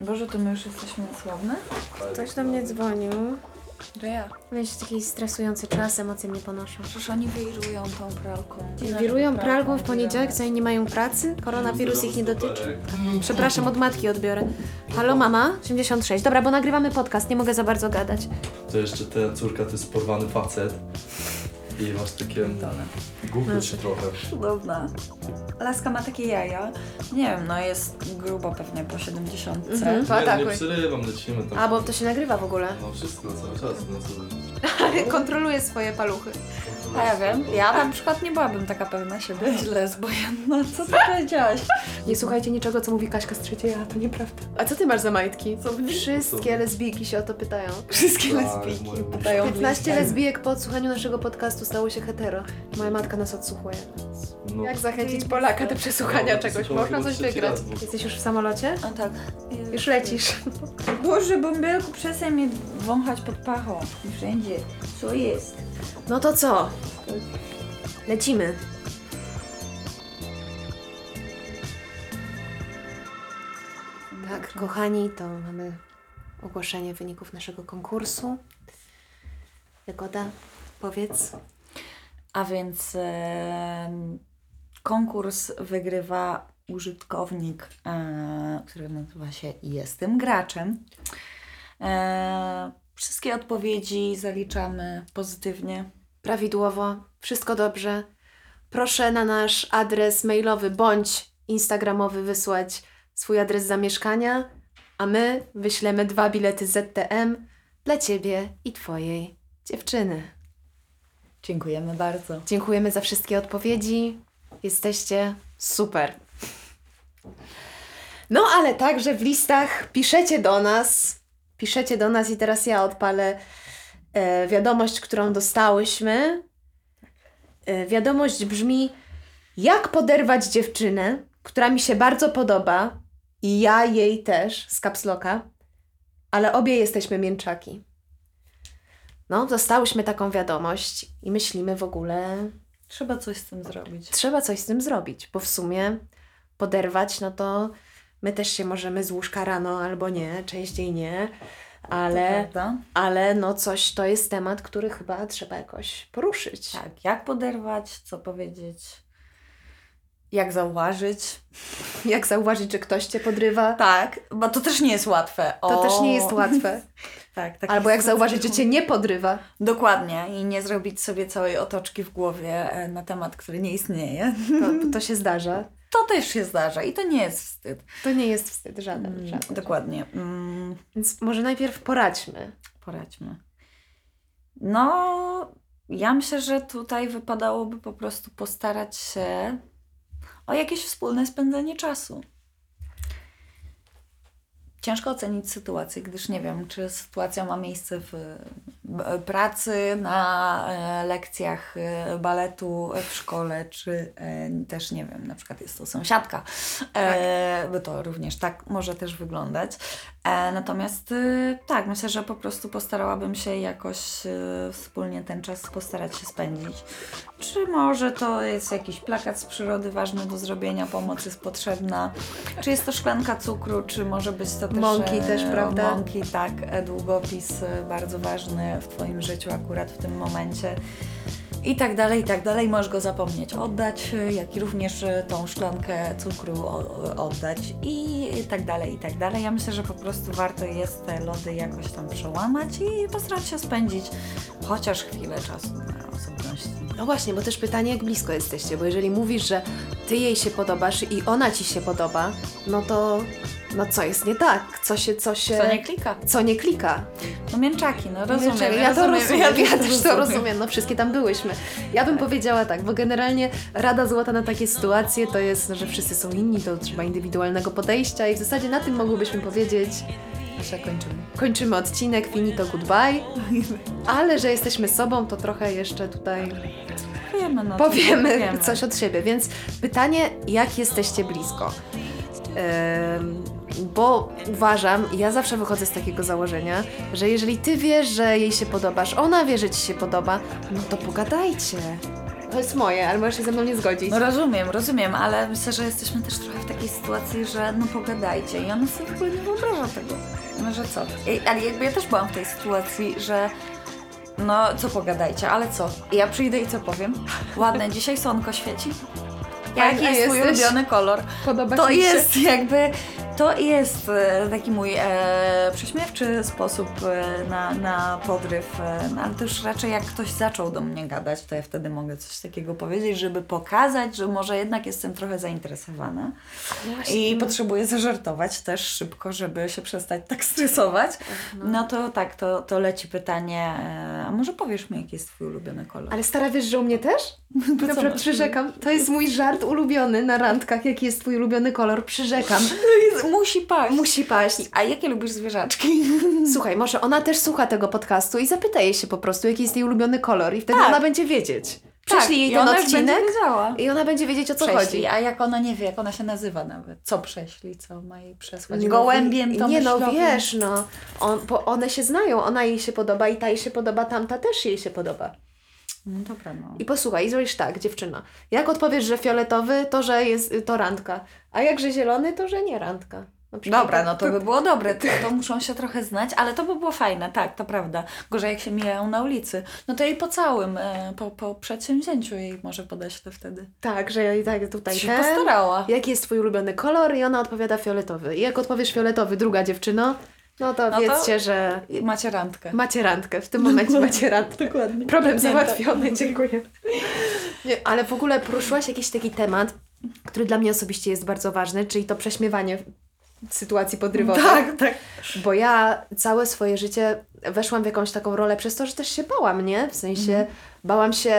Boże, to my już jesteśmy sławne? Ktoś do mnie dzwonił. To ja. Jest jakiś stresujący czas, emocje mnie ponoszą. Przecież oni wirują tą pralką. Wirują pralką w poniedziałek, co oni nie mają pracy? Koronawirus ich nie dotyczy. Przepraszam, od matki odbiorę. Halo mama? 86. Dobra, bo nagrywamy podcast, nie mogę za bardzo gadać. To jeszcze ta córka to jest porwany facet. I masz takie głupie się trochę. Cudowna. Laska ma takie jaja. Nie wiem, no jest grubo pewnie po 70. Mhm. Nie, tak, nie oj. przerywam, lecimy tam. A, bo to się nagrywa w ogóle. No wszystko cały czas, no co Kontroluję swoje paluchy. A ja wiem, ja na przykład nie byłabym taka pewna siebie, źle zbojenna. Co ty powiedziałaś? Nie słuchajcie niczego, co mówi Kaśka z trzeciej, a to nieprawda. A co ty masz za majtki? Wszystkie lesbijki się o to pytają. Wszystkie Tak, lesbijki moje pytają 15 lesbijek po odsłuchaniu naszego podcastu stało się hetero. Moja matka nas odsłuchuje. No, Jak zachęcić Polaka do przesłuchania No, czegoś? Można coś trzeci wygrać. raz, bo- Jesteś już w samolocie? A tak. Już lecisz. Boże, bąbelku, przestań mnie wąchać pod pachą. I wszędzie. Co jest? No to co? Lecimy. Tak, kochani, to mamy ogłoszenie wyników naszego konkursu. Jagoda, powiedz. A więc em, konkurs wygrywa użytkownik, e, który nazywa się Jestem Graczem. E, wszystkie odpowiedzi zaliczamy pozytywnie. Prawidłowo, wszystko dobrze. Proszę na nasz adres mailowy bądź instagramowy wysłać swój adres zamieszkania, a my wyślemy dwa bilety ZTM dla Ciebie i Twojej dziewczyny. Dziękujemy bardzo. Dziękujemy za wszystkie odpowiedzi. Jesteście super. No, ale także w listach piszecie do nas. Piszecie do nas i teraz ja odpalę e, wiadomość, którą dostałyśmy. E, wiadomość brzmi: Jak poderwać dziewczynę, która mi się bardzo podoba i ja jej też z kapsloka, ale obie jesteśmy mięczaki. No, dostałyśmy taką wiadomość i myślimy w ogóle, Trzeba coś z tym zrobić. trzeba coś z tym zrobić, bo w sumie poderwać, no to my też się możemy z łóżka rano albo nie, częściej nie, ale, ale no coś to jest temat, który chyba trzeba jakoś poruszyć. Tak, jak poderwać, co powiedzieć, jak zauważyć. Jak zauważyć, że ktoś cię podrywa? Tak, bo to też nie jest łatwe. To O. też nie jest łatwe. Tak, tak Albo jak zauważyć, że cię nie podrywa. Dokładnie i nie zrobić sobie całej otoczki w głowie e, na temat, który nie istnieje. To, to się zdarza. To też się zdarza i to nie jest wstyd. To nie jest wstyd żaden. Mm, żaden. Dokładnie. Mm, Więc może najpierw poradźmy. poradźmy. No, ja myślę, że tutaj wypadałoby po prostu postarać się o jakieś wspólne spędzenie czasu. Ciężko ocenić sytuację, gdyż nie wiem, czy sytuacja ma miejsce w pracy, na e, lekcjach e, baletu w szkole, czy e, też nie wiem, na przykład jest to sąsiadka, e, bo to również tak może też wyglądać. E, natomiast e, tak, myślę, że po prostu postarałabym się jakoś e, wspólnie ten czas postarać się spędzić. Czy może to jest jakiś plakat z przyrody ważny do zrobienia, pomoc jest potrzebna, czy jest to szklanka cukru, czy może być to też... Mąki e, też, prawda? Mąki, tak, długopis e, bardzo ważny w Twoim życiu akurat w tym momencie. I tak dalej, i tak dalej. Możesz go zapomnieć oddać, e, jak i również tą szklankę cukru oddać i tak dalej, i tak dalej. Ja myślę, że po prostu warto jest te lody jakoś tam przełamać i postarać się spędzić chociaż chwilę czasu na osobności. No właśnie, bo też pytanie, jak blisko jesteście, bo jeżeli mówisz, że ty jej się podobasz i ona ci się podoba, no to no co jest nie tak? Co się, co się... Co nie klika? Co nie klika? No mięczaki, no rozumiem. Czekaj, ja to rozumiem, ja, to też to rozumiem, no wszystkie tam byłyśmy. Ja bym powiedziała tak, bo generalnie rada złota na takie sytuacje to jest, że wszyscy są inni, to trzeba indywidualnego podejścia i w zasadzie na tym mogłybyśmy powiedzieć, Jeszcze kończymy. kończymy odcinek, finito, goodbye, ale że jesteśmy sobą, to trochę jeszcze tutaj Wiemy, no, powiemy wiemy. coś od siebie. Więc pytanie, jak jesteście blisko? Bo uważam, ja zawsze wychodzę z takiego założenia, że jeżeli ty wiesz, że jej się podobasz, ona wie, że ci się podoba, no to pogadajcie. To jest moje, ale możesz się ze mną nie zgodzić. No rozumiem, rozumiem, ale myślę, że jesteśmy też trochę w takiej sytuacji, że no pogadajcie i ona sobie w ogóle nie wyobraża tego. No że co? I, ale jakby ja też byłam w tej sytuacji, że no co pogadajcie, ale co? I ja przyjdę i co powiem? Ładne, dzisiaj słonko świeci. Jaki Fajna jest jesteś. ulubiony kolor? Podoba To jest jakby, to jest e, taki mój e, prześmiewczy sposób e, na, na podryw, e, no, ale już raczej jak ktoś zaczął do mnie gadać, to ja wtedy mogę coś takiego powiedzieć, żeby pokazać, że może jednak jestem trochę zainteresowana i potrzebuję zażartować też szybko, żeby się przestać tak stresować. No to tak, to, to leci pytanie, e, a może powiesz mi, jaki jest twój ulubiony kolor? Ale stara wiesz, że u mnie też? co masz? przyrzekam. To jest mój żart ulubiony na randkach. Jaki jest twój ulubiony kolor? Przyrzekam. Musi paść. Musi paść. A jakie lubisz zwierzaczki? Słuchaj, może ona też słucha tego podcastu i zapyta jej się po prostu, jaki jest jej ulubiony kolor i wtedy Tak. ona będzie wiedzieć. Prześlij jej i ten ona odcinek będzie wiedziała. i ona będzie wiedzieć, o co Prześlij, chodzi. a jak ona nie wie, jak ona się nazywa nawet, co prześli, co ma jej przesłać? Nie, Gołębiem no, to Nie no, myślowym? wiesz, no. On, bo one się znają, ona jej się podoba i ta jej się podoba, tamta też jej się podoba. No dobra, no. I posłuchaj, i zrobisz tak, dziewczyna. Jak odpowiesz, że fioletowy, to że jest y, to randka. A jakże zielony, to że nie randka. Dobra, tak- no to by było dobre, to, to muszą się trochę znać, ale to by było fajne, tak, to prawda. Gorzej jak się mijają na ulicy, no to jej po całym, e, po, po przedsięwzięciu jej może podeślę wtedy. Tak, że i tak tutaj Się ten. postarała. Jaki jest twój ulubiony kolor? I ona odpowiada fioletowy. I jak odpowiesz fioletowy, druga dziewczyno, no to No to- wiedzcie, że I Macie randkę. macie randkę. W tym momencie macie randkę. Dokładnie. Problem Nie, załatwiony, dziękuję. Nie, ale w ogóle poruszyłaś jakiś taki temat, który dla mnie osobiście jest bardzo ważny, czyli to prześmiewanie sytuacji podrywowej. Tak, tak. Bo ja całe swoje życie weszłam w jakąś taką rolę przez to, że też się bałam, nie? W sensie Mhm. bałam się,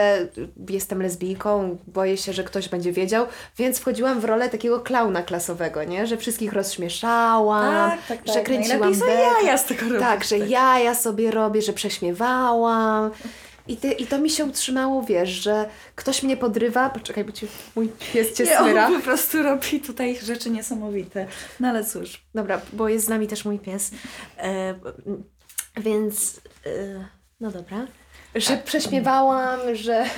jestem lesbijką, boję się, że ktoś będzie wiedział, więc wchodziłam w rolę takiego klauna klasowego, nie? Że wszystkich rozśmieszałam, Tak, tak, tak. że kręciłam bekę. jaja z tego robić. Tak, że ja ja sobie robię, że prześmiewałam. I, ty, I to mi się utrzymało, wiesz, że ktoś mnie podrywa. Poczekaj, bo ci, mój pies cię Nie, smyra. on po prostu robi tutaj rzeczy niesamowite. No ale cóż. Dobra, bo jest z nami też mój pies. E, więc, e, no dobra. Że prześmiewałam, że.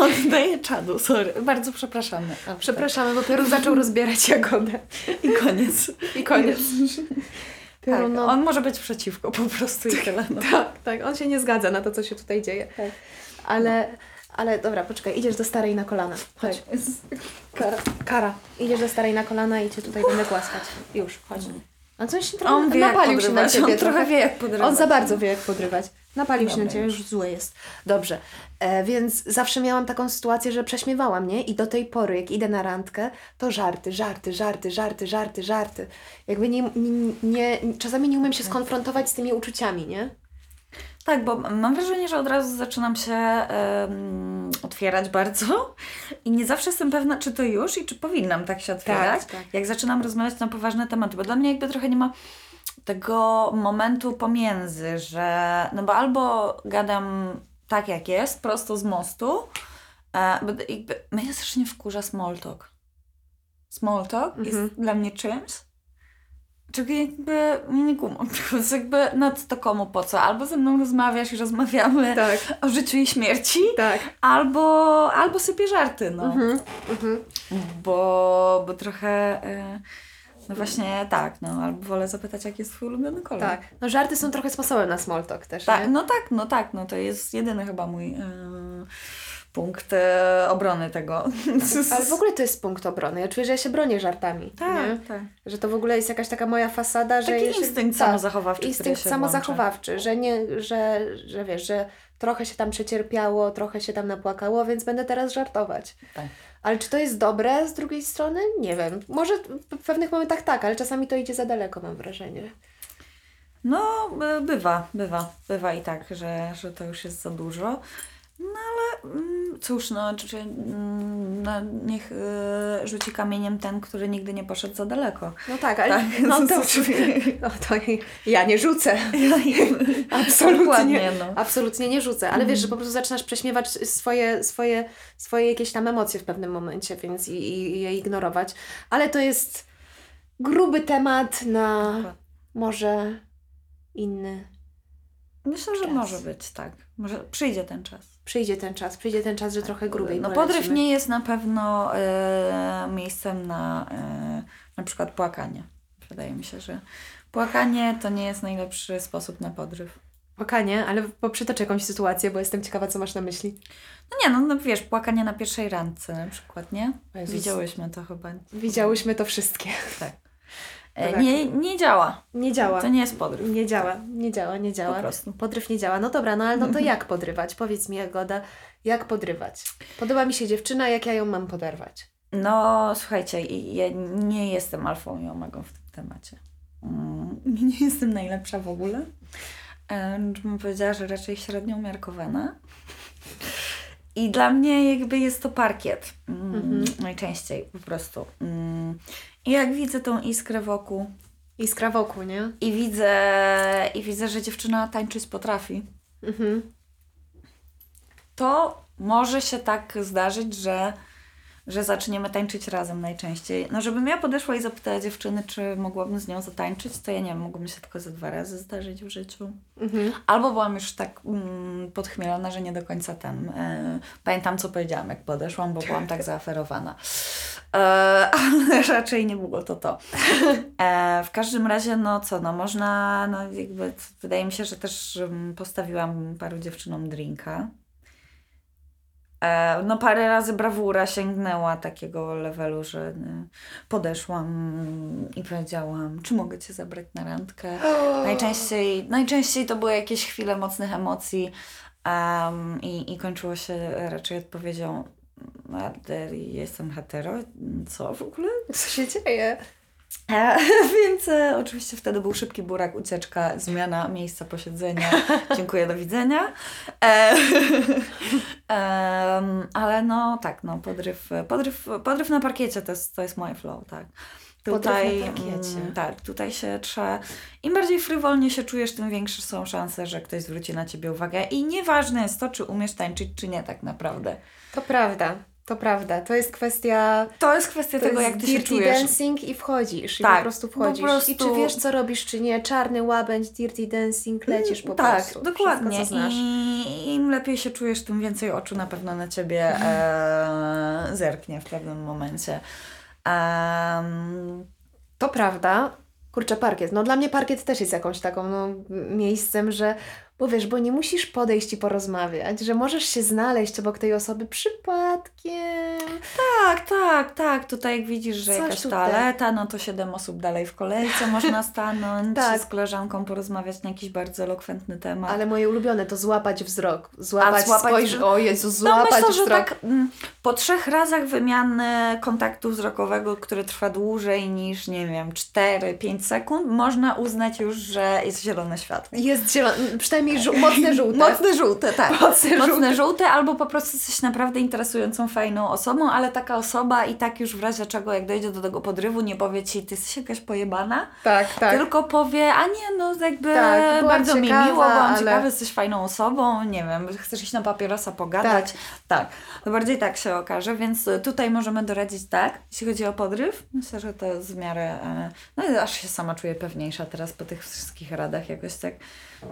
Oddaję czadu, sorry. Bardzo przepraszamy. A, Przepraszamy, bo Piorun zaczął rozbierać jagodę. tak. I koniec. I koniec. Tak, Piorun, no, on może być przeciwko po prostu i tyle. No. tak, tak, on się nie zgadza na to, co się tutaj dzieje. Tak. Ale, ale dobra, poczekaj, idziesz do starej na kolana. Chodź. Tak. Kara. Kara, idziesz do starej na kolana i cię tutaj będę głaskać. Już, chodź. A coś się trochę On wie napalił się na ciebie on trochę wie jak podrywać. On za bardzo wie, jak podrywać. Napalił się na Dobra, ciebie, już zły jest. Dobrze. E, więc zawsze miałam taką sytuację, że prześmiewałam, nie? I do tej pory, jak idę na randkę, to żarty, żarty, żarty, żarty, żarty, żarty. Jakby nie, nie, nie, czasami nie umiem się skonfrontować z tymi uczuciami, nie? Tak, bo mam wrażenie, że od razu zaczynam się otwierać bardzo i nie zawsze jestem pewna, czy to już i czy powinnam tak się otwierać, tak. jak zaczynam rozmawiać na poważne tematy, bo dla mnie jakby trochę nie ma tego momentu pomiędzy, że no bo albo gadam tak jak jest, prosto z mostu, e, bo jakby mnie strasznie wkurza small talk. Small talk Mhm. jest dla mnie czymś, czego jakby nie kumam. Jakby, no to komu po co? Albo ze mną rozmawiasz i rozmawiamy Tak, o życiu i śmierci, tak. albo, albo sypie żarty, no. Mhm, mhm. Bo, bo trochę, e, no właśnie tak, no, albo wolę zapytać, jaki jest twój ulubiony kolor. Tak. No żarty są trochę sposobem na small talk też, Tak, nie? no tak, no tak, no to jest jedyny chyba mój e, punkt e, obrony tego. Ale w ogóle to jest punkt obrony. Ja czuję, że ja się bronię żartami. nie? tak, tak. Że to w ogóle jest jakaś taka moja fasada, że Taki instynkt tak, samozachowawczy, Instynkt samozachowawczy, że nie, że, że wiesz, że trochę się tam przecierpiało, trochę się tam napłakało, więc będę teraz żartować. Tak. Ale czy to jest dobre z drugiej strony? Nie wiem. Może w pewnych momentach tak, ale czasami to idzie za daleko, mam wrażenie. No, e, bywa, bywa, bywa i tak, że, że to już jest za dużo. No ale mm, cóż, no, czy, czy, mm, no niech e, rzuci kamieniem ten, który nigdy nie poszedł za daleko. No tak, ale Tak, no, to, no to ja nie rzucę. Absolutnie, no. absolutnie nie rzucę, ale wiesz, że po prostu zaczynasz prześmiewać swoje, swoje, swoje jakieś tam emocje w pewnym momencie, więc i, i, je ignorować. Ale to jest gruby temat na może inny. Myślę, że Czas. może być, tak. Może przyjdzie ten czas. Przyjdzie ten czas, przyjdzie ten czas, że trochę grubiej No polecimy. podryw nie jest na pewno e, miejscem na e, na przykład płakanie. Wydaje mi się, że płakanie to nie jest najlepszy sposób na podryw. Płakanie, ale bo przytoczę jakąś sytuację, bo jestem ciekawa, co masz na myśli. No nie, no, no wiesz, płakanie na pierwszej randce na przykład, nie? Jezus. Widziałyśmy to chyba. Widziałyśmy to wszystkie. Tak. E, Tak. nie, nie działa. Nie działa. To nie jest podryw. Nie działa, nie działa, nie działa. Po prostu. Podryw nie działa. No dobra, no ale no to jak podrywać? Powiedz mi, Jagoda, jak podrywać? Podoba mi się dziewczyna, jak ja ją mam poderwać? No, słuchajcie, ja nie jestem alfą i omegą w tym temacie. Mm, Nie jestem najlepsza w ogóle. Bym powiedziała, że raczej średnio umiarkowana. I dla mnie jakby jest to parkiet. Mm, Mhm. Najczęściej po prostu. Mm. Jak widzę tą iskrę wokół Iskra wokół, nie? i widzę, i widzę, że dziewczyna tańczyć potrafi, Mhm. to może się tak zdarzyć, że, że zaczniemy tańczyć razem najczęściej. No, żebym ja podeszła i zapytała dziewczyny, czy mogłabym z nią zatańczyć, to ja nie wiem, mogło mi się tylko ze dwa razy zdarzyć w życiu. Mhm. Albo byłam już tak mm, podchmielona, że nie do końca ten. E, pamiętam, co powiedziałam, jak podeszłam, bo byłam tak zaaferowana. E, ale raczej nie było to to. E, w każdym razie, no co, no można, no jakby, wydaje mi się, że też mm, postawiłam paru dziewczynom drinka. E, no parę razy brawura sięgnęła takiego levelu, że y, podeszłam i powiedziałam, czy mogę Cię zabrać na randkę. Najczęściej, najczęściej to były jakieś chwile mocnych emocji em, i, i kończyło się raczej odpowiedzią "Ale jestem hetero, co w ogóle? Co się dzieje? E, więc e, oczywiście wtedy był szybki burak, ucieczka, zmiana miejsca posiedzenia. Dziękuję, do widzenia. E, ale no tak, no podryw, podryw, podryw na parkiecie to jest, to jest moje flow, tak. Tutaj, mm, tak, tutaj się trzeba. Im bardziej frywolnie się czujesz, tym większe są szanse, że ktoś zwróci na ciebie uwagę. I nieważne jest to, czy umiesz tańczyć, czy nie, tak naprawdę. To prawda, to prawda. To jest kwestia To jest kwestia to tego, jest jak ty się dirty czujesz. dancing i wchodzisz. I Tak, po prostu po wchodzisz. prostu- I czy wiesz, co robisz, czy nie. Czarny łabędź, dirty dancing, lecisz po tak, prostu. dokładnie. Co znasz. I im lepiej się czujesz, tym więcej oczu na pewno na ciebie e, zerknie w pewnym momencie. Em, To prawda. Kurczę, parkiet. No dla mnie parkiet też jest jakąś taką no, miejscem, że bo wiesz, bo nie musisz podejść i porozmawiać, że możesz się znaleźć obok tej osoby przypadkiem. tak, tak, tak. Tutaj jak widzisz, że Coś jakaś tutaj. toaleta, no to siedem osób dalej w kolejce można stanąć, Tak. z koleżanką porozmawiać na jakiś bardzo elokwentny temat. Ale moje ulubione to złapać wzrok. Złapać, złapać spojrz... O Jezu, No złapać myślę, że wzrok. tak mm, po trzech razach wymiany kontaktu wzrokowego, który trwa dłużej niż, nie wiem, 4-5 sekund, można uznać już, że jest zielone światło. Jest zielone, przynajmniej żół... mocne żółte. Mocne żółte, tak. Mocne Mocne żółte. żółte, albo po prostu jesteś naprawdę interesującą, fajną osobą, ale taka osoba i tak już w razie czego, jak dojdzie do tego podrywu, nie powie ci, ty jesteś jakaś pojebana, Tak, tak. tylko powie, a nie, no jakby Tak, bardzo mi ciekawa, miło, byłam ale- ciekawa, jesteś fajną osobą, nie wiem, chcesz iść na papierosa pogadać. Tak. to bardziej tak się okaże, więc tutaj możemy doradzić tak, jeśli chodzi o podryw. Myślę, że to jest w miarę, e, no i aż się sama czuję pewniejsza teraz po tych wszystkich radach jakoś tak,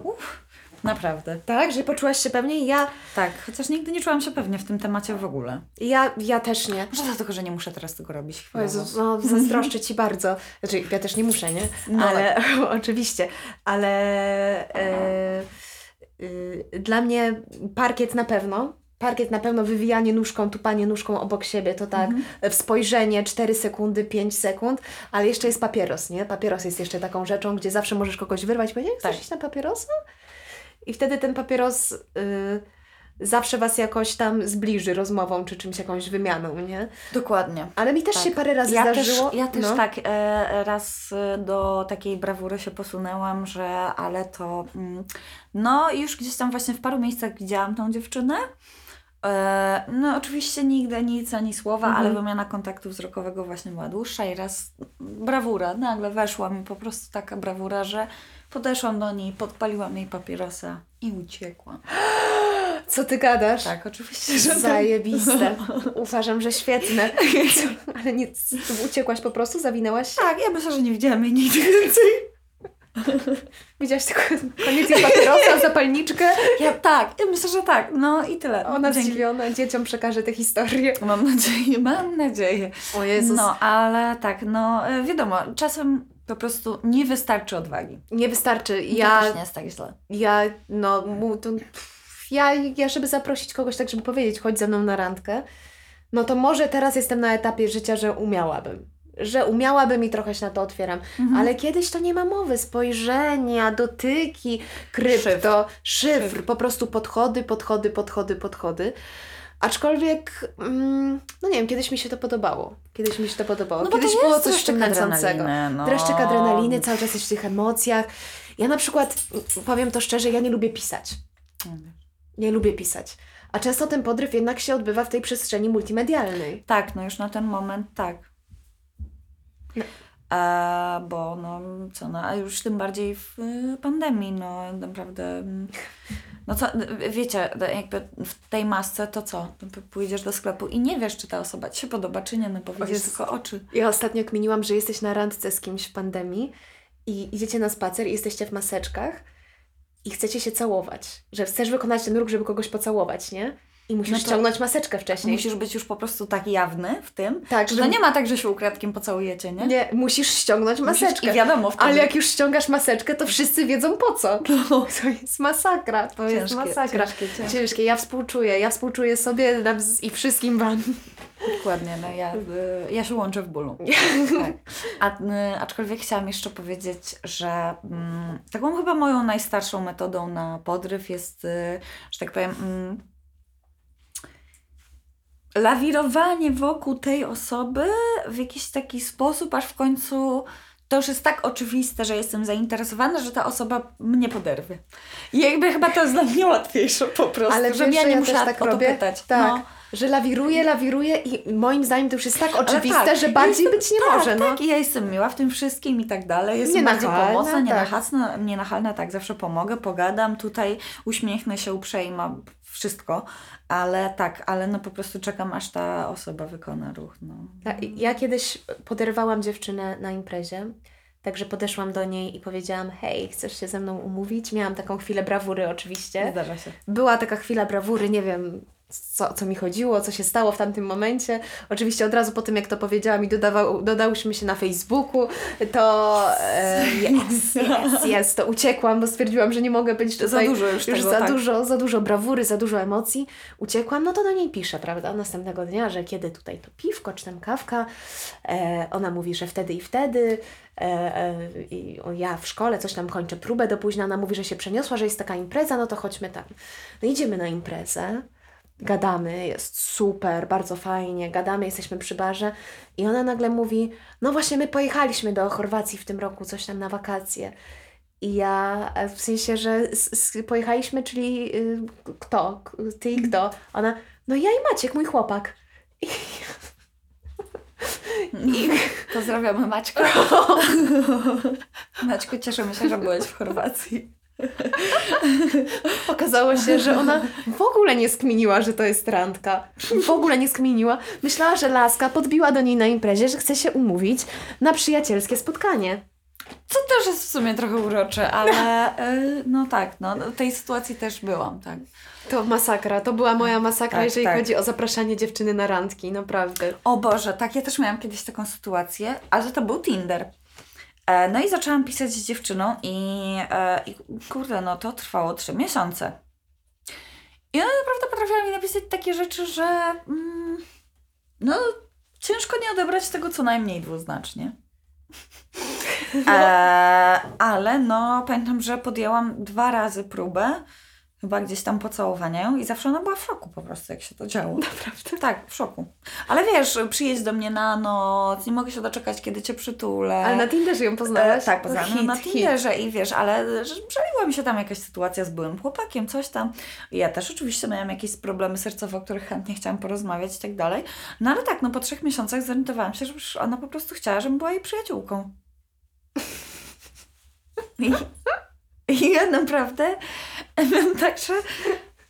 uff, naprawdę. Tak, że poczułaś się pewnie? Ja, Tak, chociaż nigdy nie czułam się pewnie w tym temacie w ogóle. ja, ja też nie. Może dlatego, że nie muszę teraz tego robić O chwilowo. Jezu, no, zazdroszczę Ci bardzo. Znaczy, ja też nie muszę, nie? No ale oczywiście, ale e, y, dla mnie parkiet na pewno. Parkiet na pewno, wywijanie nóżką, tupanie nóżką obok siebie, to tak, w spojrzenie 4 sekundy, 5 sekund, ale jeszcze jest papieros, nie? Papieros jest jeszcze taką rzeczą, gdzie zawsze możesz kogoś wyrwać i powiedzieć, chcesz Tak. iść na papierosa? I wtedy ten papieros y, zawsze Was jakoś tam zbliży rozmową, czy czymś, jakąś wymianą, nie? Dokładnie. Ale mi też Tak. się parę razy ja zdarzyło. Też, ja też no. tak e, raz e, do takiej brawury się posunęłam, że ale to mm, no już gdzieś tam właśnie w paru miejscach widziałam tą dziewczynę. E, no oczywiście nigdy nic ani słowa, Mhm. ale wymiana kontaktu wzrokowego właśnie była dłuższa i raz brawura, nagle weszła mi po prostu taka brawura, że podeszłam do niej, podpaliłam jej papierosa i uciekłam. Co ty gadasz? Tak, oczywiście, że tak. Zajebiste. Uważam, że świetne. Ale nie, uciekłaś po prostu? Zawinęłaś? Tak, ja myślę, że nie widziałam jej nigdy więcej. Widziałaś tylko koniec jej papierosa, zapalniczkę. Ja tak, ja myślę, że tak. No i tyle. Ona Dzięki. zdziwiona, dzieciom przekaże tę historię. Mam nadzieję, mam nadzieję. O Jezus. No, ale tak, no wiadomo, czasem po prostu nie wystarczy odwagi. Nie wystarczy. Ja... Ja, To też nie jest tak źle. ja, no, mu, to, ja, ja, żeby zaprosić kogoś tak, żeby powiedzieć, chodź ze mną na randkę, no to może teraz jestem na etapie życia, że umiałabym. Że umiałabym i trochę się na to otwieram. Mhm. Ale kiedyś to nie ma mowy. Spojrzenia, dotyki, krypto, szyfr. Szyfr. Po prostu podchody, podchody, podchody, podchody. Aczkolwiek, mm, no nie wiem, kiedyś mi się to podobało. Kiedyś mi się to podobało. No kiedyś to było coś adrenaliny, no. Dreszczyk adrenaliny, cały czas jesteś w tych emocjach. Ja na przykład, powiem to szczerze, ja nie lubię pisać. Nie lubię pisać. A często ten podryw jednak się odbywa w tej przestrzeni multimedialnej. Tak, no już na ten moment tak. No. A, bo no co, no, a już tym bardziej w y, pandemii, no naprawdę. No co, wiecie, jakby w tej masce to co? Pójdziesz do sklepu i nie wiesz, czy ta osoba ci się podoba, czy nie, no bo widzisz tylko oczy. Ja ostatnio kminiłam, że jesteś na randce z kimś w pandemii i idziecie na spacer i jesteście w maseczkach i chcecie się całować. Że chcesz wykonać ten ruch, żeby kogoś pocałować, nie? I musisz No ściągnąć maseczkę wcześniej. Musisz być już po prostu tak jawny w tym, Tak, że że to nie ma tak, że się ukradkiem pocałujecie, nie? nie, musisz ściągnąć Musisz- maseczkę. I wiadomo wtedy. Ale jak już ściągasz maseczkę, to wszyscy wiedzą po co. No. To jest masakra. To jest Ciężkie, masakra. ciężkie, ciężkie. Ciężkie. Ja współczuję. Ja współczuję sobie i wszystkim wam. Dokładnie, no ja, y, ja się łączę w bólu. tak. A, y, aczkolwiek chciałam jeszcze powiedzieć, że mm, taką chyba moją najstarszą metodą na podryw jest, y, że tak powiem, mm, lawirowanie wokół tej osoby w jakiś taki sposób, aż w końcu to już jest tak oczywiste, że jestem zainteresowana, że ta osoba mnie poderwie. I jakby chyba to jest dla mnie łatwiejsze po prostu, Ale żebym ja nie ja musiała tak o to pytać. Tak. No. Że lawiruje, lawiruje i moim zdaniem to już jest tak oczywiste, tak. że bardziej Jestem- być nie tak, może. No. Tak, i ja jestem miła w tym wszystkim i tak dalej. Jestem Nienachalna, bardziej pomocna, tak. nienachalna, nienachalna, tak, zawsze pomogę, pogadam tutaj, uśmiechnę się uprzejma, wszystko, ale tak, ale no po prostu czekam, aż ta osoba wykona ruch, no. Ja kiedyś poderwałam dziewczynę na imprezie. Także podeszłam do niej i powiedziałam: Hej, chcesz się ze mną umówić? Miałam taką chwilę brawury, oczywiście. Zdarza się. Była taka chwila brawury, nie wiem co, co mi chodziło, co się stało w tamtym momencie. Oczywiście od razu po tym, jak to powiedziałam i dodawał, dodałyśmy się na Facebooku, to e, yes, yes, yes, to uciekłam, bo stwierdziłam, że nie mogę być Za tutaj dużo już tego, za tak. dużo, za dużo brawury, za dużo emocji. Uciekłam, no to do niej piszę, prawda, następnego dnia, że kiedy tutaj to piwko, czy tam kawka. E, ona mówi, że wtedy i wtedy. E, e, I o, ja w szkole coś tam kończę próbę do późna. Ona mówi, że się przeniosła, że jest taka impreza, no to chodźmy tam. No idziemy na imprezę. Gadamy, jest super, bardzo fajnie, gadamy, jesteśmy przy barze i ona nagle mówi, no właśnie my pojechaliśmy do Chorwacji w tym roku, coś tam na wakacje. I ja, w sensie, że pojechaliśmy, czyli y, kto? Ty i kto? Ona, no ja i Maciek, mój chłopak. I, i, Pozdrawiamy Maćka. Maćku, cieszymy się, że byłeś w Chorwacji. Okazało się, że ona w ogóle nie skminiła, że to jest randka. W ogóle nie skminiła. Myślała, że laska podbiła do niej na imprezie, że chce się umówić na przyjacielskie spotkanie. Co też jest w sumie trochę urocze, ale y, no tak, no w tej sytuacji też byłam, tak. To masakra, to była moja masakra, Tak, jeżeli tak. chodzi o zapraszanie dziewczyny na randki, naprawdę. O Boże, tak, ja też miałam kiedyś taką sytuację, ale to był Tinder. E, no i zaczęłam pisać z dziewczyną i, e, i kurde, no to trwało trzy miesiące. I ona naprawdę potrafiła mi napisać takie rzeczy, że mm, no ciężko nie odebrać tego co najmniej dwuznacznie. E, ale no pamiętam, że podjęłam dwa razy próbę, chyba gdzieś tam pocałowania ją i zawsze ona była w szoku po prostu, jak się to działo. Naprawdę? Tak, w szoku. Ale wiesz, przyjedź do mnie na noc, nie mogę się doczekać, kiedy cię przytulę. Ale na Tinderze ją poznałaś? E, tak, poznałam ją Hit, na hit. Tinderze i wiesz, ale że przejęła mi się tam jakaś sytuacja z byłym chłopakiem, coś tam. Ja też oczywiście miałam jakieś problemy sercowe, o których chętnie chciałam porozmawiać i tak dalej. No ale tak, no po trzech miesiącach zorientowałam się, że już ona po prostu chciała, żebym była jej przyjaciółką. I, i ja naprawdę miałam tak, że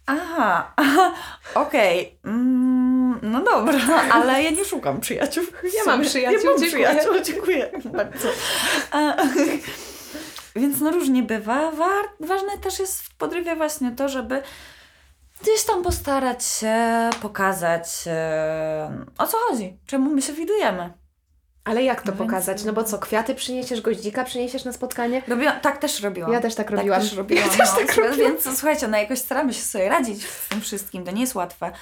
aha, aha okej, mm, no dobra, ale ja nie szukam przyjaciół. Ja mam przyjaciół, Ja mam dziękuję. przyjaciół, dziękuję bardzo. A, Więc no różnie bywa. Wa- ważne też jest w podrywie właśnie to, żeby gdzieś tam postarać się pokazać e, o co chodzi, czemu my się widujemy. Ale jak to No pokazać? No bo co, kwiaty przyniesiesz, goździka przyniesiesz na spotkanie? Robiłam, tak też robiłam. Ja też tak robiłam. Tak też robiłam. Ja też no. tak robiłam. Więc słuchajcie, no jakoś staramy się sobie radzić z tym wszystkim, to nie jest łatwe.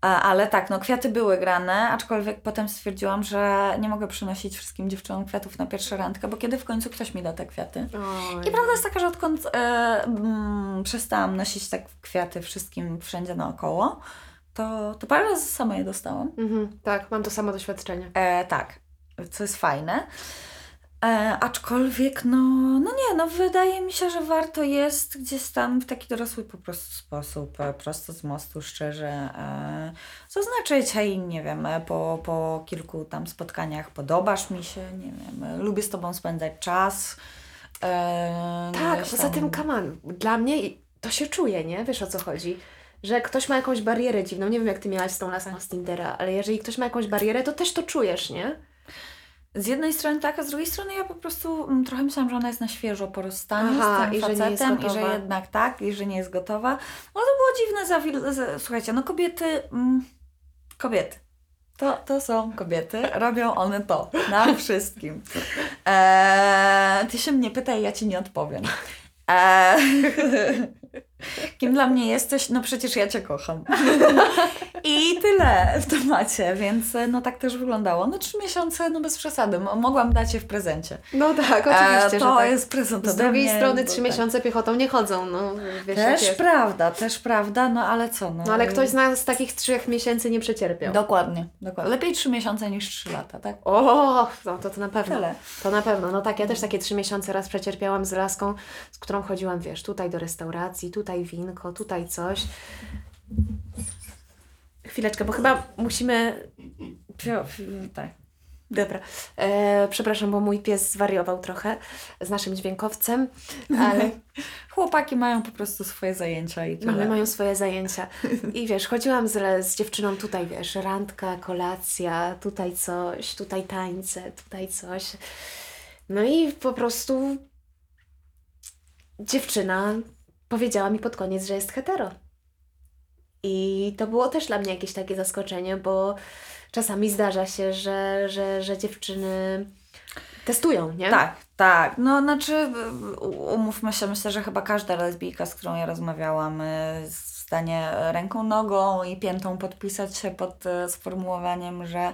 Ale tak, no kwiaty były grane, aczkolwiek potem stwierdziłam, że nie mogę przynosić wszystkim dziewczynom kwiatów na pierwszą randkę, bo kiedy w końcu ktoś mi da te kwiaty? Oj. I prawda jest taka, że odkąd e, mm, przestałam nosić tak kwiaty wszystkim wszędzie naokoło, to, to parę razy sama je dostałam. Mhm, tak, mam to samo doświadczenie. E, tak, co jest fajne. E, aczkolwiek, no, no nie, no wydaje mi się, że warto jest gdzieś tam w taki dorosły po prostu sposób, e, prosto z mostu, szczerze, e, zaznaczyć, hej, nie wiem, e, po, po kilku tam spotkaniach podobasz mi się, nie wiem, e, lubię z Tobą spędzać czas. E, Tak, gdzieś poza tam- tym, kaman, dla mnie to się czuje, nie? Wiesz o co chodzi? Że ktoś ma jakąś barierę dziwną, nie wiem jak ty miałaś z tą laską z Tindera, ale jeżeli ktoś ma jakąś barierę, to też to czujesz, nie? Z jednej strony tak, a z drugiej strony ja po prostu mm, trochę myślałam, że ona jest na świeżo po rozstaniu Aha, z tym i że facetem i że jednak tak, i że nie jest gotowa. No to było dziwne, zawil- z- słuchajcie, no kobiety, mm, kobiety. To, to są kobiety, robią one to, na wszystkim. Eee, ty się mnie pytaj, ja ci nie odpowiem. Eee, kim dla mnie jesteś? No przecież ja cię kocham. I tyle w temacie, więc e, no tak też wyglądało. No trzy miesiące, no bez przesady, mo- mogłam dać je w prezencie. No tak, E, oczywiście, to że tak. jest prezent Z drugiej mnie, strony trzy tak. miesiące piechotą nie chodzą, no wiesz Też prawda, też prawda, no ale co? No, No ale ktoś z nas takich trzech miesięcy nie przecierpiał. Dokładnie, dokładnie. Lepiej trzy miesiące niż trzy lata, tak? O, no to, to na pewno. Tyle. To na pewno. No tak, ja też takie trzy miesiące raz przecierpiałam z laską, z którą chodziłam, wiesz, tutaj do restauracji, tutaj winko, tutaj coś. Chwileczkę, bo chyba musimy... Tak. Dobra. E, przepraszam, bo mój pies zwariował trochę z naszym dźwiękowcem, ale Chłopaki mają po prostu swoje zajęcia i tyle. mamy mają swoje zajęcia. I wiesz, chodziłam z, z dziewczyną tutaj, wiesz, randka, kolacja, tutaj coś, tutaj tańce, tutaj coś. No i po prostu dziewczyna powiedziała mi pod koniec, że jest hetero. I to było też dla mnie jakieś takie zaskoczenie, bo czasami zdarza się, że, że, że dziewczyny testują, nie? Tak, tak. No, znaczy, umówmy się, myślę, że chyba każda lesbijka, z którą ja rozmawiałam, y, stanie ręką, nogą i piętą podpisać się pod y, sformułowaniem, że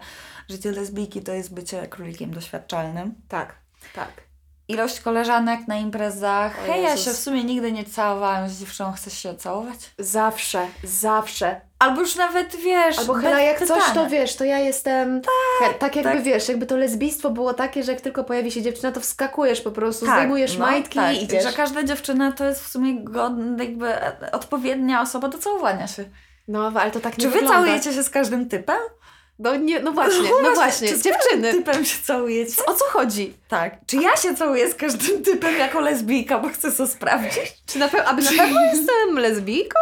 życie lesbijki to jest bycie królikiem doświadczalnym. Tak, tak. Ilość koleżanek na imprezach. Hej, ja się w sumie nigdy nie całowałam z dziewczyną, chcesz się całować? Zawsze, zawsze. Albo już nawet wiesz. Albo chyba jak coś, to wiesz, to ja jestem. Tak, tak jakby tak. wiesz, jakby to lesbijstwo było takie, że jak tylko pojawi się dziewczyna, to wskakujesz po prostu, Tak, zdejmujesz no, majtki tak. i idziesz. Że każda dziewczyna to jest w sumie godna, jakby e, odpowiednia osoba do całowania się. No, ale to tak nie Czy wy wygląda. całujecie się z każdym typem? No, nie, no właśnie, no właśnie, Czy dziewczyny. typem się całujecie? O co chodzi? Tak. Czy ja się całuję z każdym typem jako lesbijka, bo chcę to sprawdzić? Czy na pewno, aby na pewno jestem lesbijką?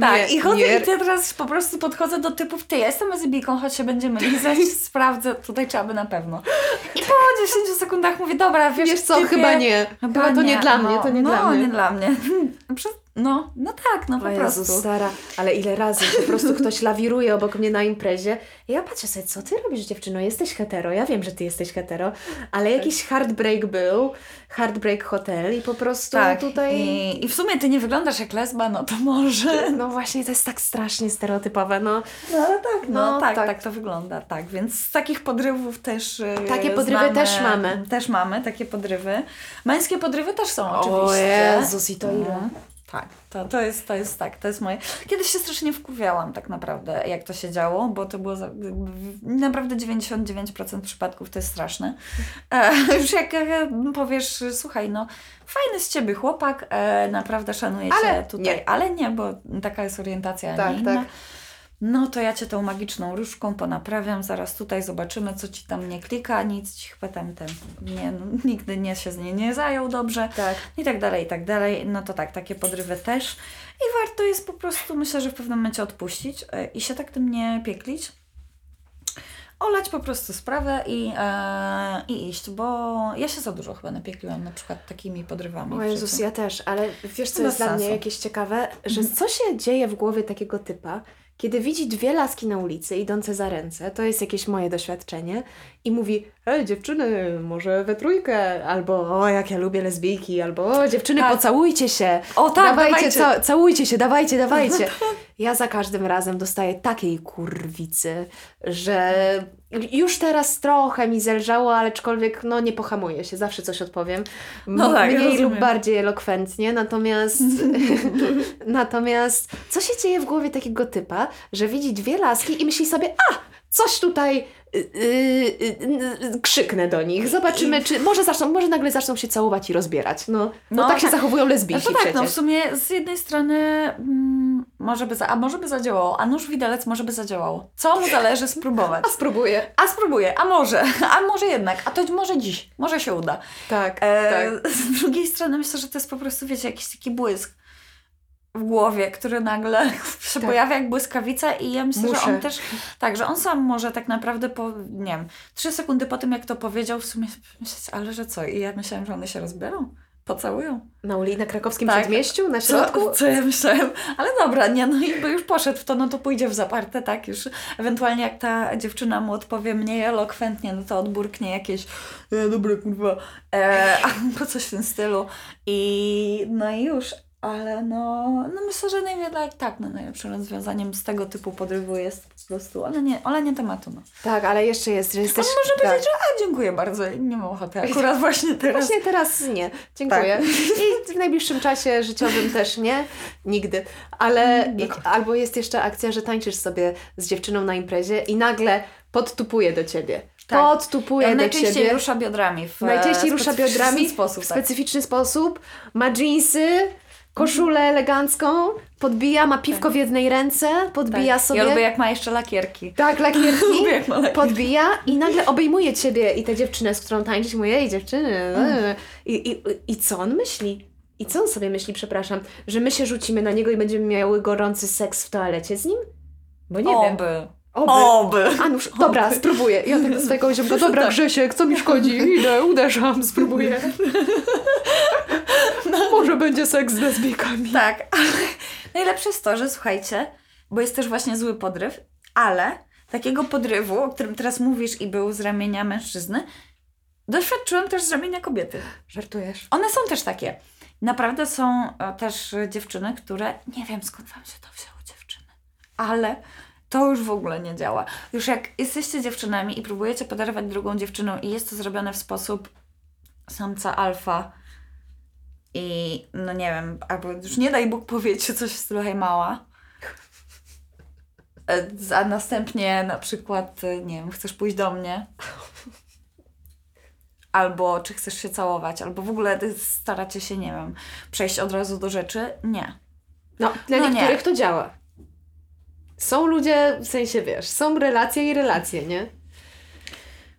Tak. Nie, I chodzę nie. i teraz po prostu podchodzę do typów, ty, ja jestem lesbijką, choć się będziemy lizać, sprawdzę, tutaj trzeba by na pewno. I po 10 sekundach mówię, dobra, wiesz, Wiesz co, typie, chyba nie. Chyba to nie dla mnie, to nie no, dla mnie. nie dla mnie. Przez- No, no tak, no po O prostu. Stara, ale ile razy po prostu ktoś lawiruje obok mnie na imprezie. I ja patrzę sobie, co ty robisz dziewczyno? Jesteś hetero, ja wiem, że ty jesteś hetero, ale jakiś heartbreak był, heartbreak hotel i po prostu Tak, tutaj... I, i w sumie ty nie wyglądasz jak lesba, no to może. No właśnie, to jest tak strasznie stereotypowe, no. No ale tak, no, No, tak, tak. tak, to wygląda, tak. Więc z takich podrywów też e, Takie podrywy znamy, też mamy. Też mamy takie podrywy. Męskie podrywy też są O oczywiście. Jezus, i to ile? Mhm. Tak, to, to, jest, to jest tak, to jest moje. Kiedyś się strasznie wkurwiałam tak naprawdę, jak to się działo, bo to było za, naprawdę 99% przypadków to jest straszne. E, już jak e, powiesz, słuchaj, no fajny z ciebie chłopak, e, naprawdę szanuję Ale cię tutaj, nie. ale nie, bo taka jest orientacja, Tak, nie inna. tak. No to ja cię tą magiczną różdżką ponaprawiam, zaraz tutaj zobaczymy, co ci tam nie klika, nic ci chyba tam nie, no, nigdy nie się z niej nie zajął dobrze Tak. i tak dalej, i tak dalej. No to tak, takie podrywy też. I warto jest po prostu, myślę, że w pewnym momencie odpuścić e, i się tak tym nie pieklić. olać po prostu sprawę i, e, i iść, bo ja się za dużo chyba napiekliłam na przykład takimi podrywami. O Jezus, ja też, ale wiesz co Bez jest dla mnie jakieś ciekawe, że Mhm. co się dzieje w głowie takiego typa, kiedy widzi dwie laski na ulicy idące za ręce, to jest jakieś moje doświadczenie, i mówi, ej dziewczyny, może we trójkę, albo o jak ja lubię lesbijki, albo o dziewczyny Tak. pocałujcie się, O tak, dawajcie, dawajcie. Ca- całujcie się, dawajcie, dawajcie. Ja za każdym razem dostaję takiej kurwicy, że już teraz trochę mi zelżało, ale aczkolwiek no nie pohamuję się, zawsze coś odpowiem. No tak, Mniej lub bardziej elokwentnie, natomiast natomiast co się dzieje w głowie takiego typa, że widzi dwie laski i myśli sobie, a coś tutaj y, y, y, y, krzyknę do nich, zobaczymy, czy może zaczną, może nagle zaczną się całować i rozbierać. No, no, No tak się tak. zachowują No lesbijki to tak, przecież. no w sumie z jednej strony mm, może by, za, a może by zadziałało, a nóż widelec może by zadziałało. Co mu zależy spróbować? A spróbuję. A spróbuję, a może, a może jednak, a to może dziś, może się uda. Tak, E, tak. Z drugiej strony myślę, że to jest po prostu, wiecie, jakiś taki błysk w głowie, który nagle się Tak. pojawia jak błyskawica i ja myślę, że Muszę. on też, tak, że on sam może tak naprawdę po, nie wiem, trzy sekundy po tym, jak to powiedział, w sumie myśleć, ale że co? I ja myślałam, że one się rozbiorą, pocałują. Na uli na krakowskim Tak. przedmieściu, na środku? Co, co ja myślałem? Ale dobra, nie, no i by już poszedł w to, no to pójdzie w zaparte, tak, już ewentualnie jak ta dziewczyna mu odpowie mniej elokwentnie, no to odburknie jakieś e, dobra, kurwa, e, albo coś w tym stylu i no i już, ale no, no myślę, że najwięcej tak, no najlepszym rozwiązaniem z tego typu podrywu jest po prostu olenie, olenie tematu, no. Tak, ale jeszcze jest, że jesteś... może tak. powiedzieć, że a dziękuję bardzo, nie mam ochoty, akurat właśnie teraz. Właśnie teraz nie. Dziękuję. Tak. I w najbliższym czasie życiowym też nie. Nigdy. Ale i, albo jest jeszcze akcja, że tańczysz sobie z dziewczyną na imprezie i nagle podtupuje do ciebie. Tak. Podtupuje Ja do najczęściej ciebie. rusza biodrami. W, najczęściej e, rusza specyficzny biodrami sposób, w tak. specyficzny sposób. Ma dżinsy, koszulę elegancką, podbija, ma piwko w jednej ręce, podbija tak. sobie. Ja lubię jak ma jeszcze lakierki. Tak, lakierki. Lubię jak ma lakierki. podbija i nagle obejmuje ciebie i tę dziewczynę, z którą tańczysz, i mówi, ej dziewczyny, Mm. e. I, i, I co on myśli? I co on sobie myśli, przepraszam, że my się rzucimy na niego i będziemy miały gorący seks w toalecie z nim? Bo nie wiem. Oby. Oby. Oby. A nuż, dobra, spróbuję. Ja tak do swojego ziomka, dobra Tak. Grzesiek, co mi szkodzi? Idę, uderzam, spróbuję. Może będzie seks z lesbijkami. Tak, ale najlepsze jest to, że słuchajcie, bo jest też właśnie zły podryw, ale takiego podrywu, o którym teraz mówisz i był z ramienia mężczyzny, doświadczyłam też z ramienia kobiety. Żartujesz. One są też takie. Naprawdę są e, też dziewczyny, które nie wiem skąd wam się to wzięło dziewczyny, ale to już w ogóle nie działa. Już jak jesteście dziewczynami i próbujecie podarować drugą dziewczyną i jest to zrobione w sposób samca alfa i no nie wiem, albo już nie daj Bóg powiedzieć coś w stylu hej mała, E, a następnie na przykład, e, nie wiem, chcesz pójść do mnie, albo czy chcesz się całować, albo w ogóle staracie się, nie wiem, przejść od razu do rzeczy. Nie. No, dla No nie. niektórych to działa. Są ludzie, w sensie wiesz, są relacje i relacje, nie?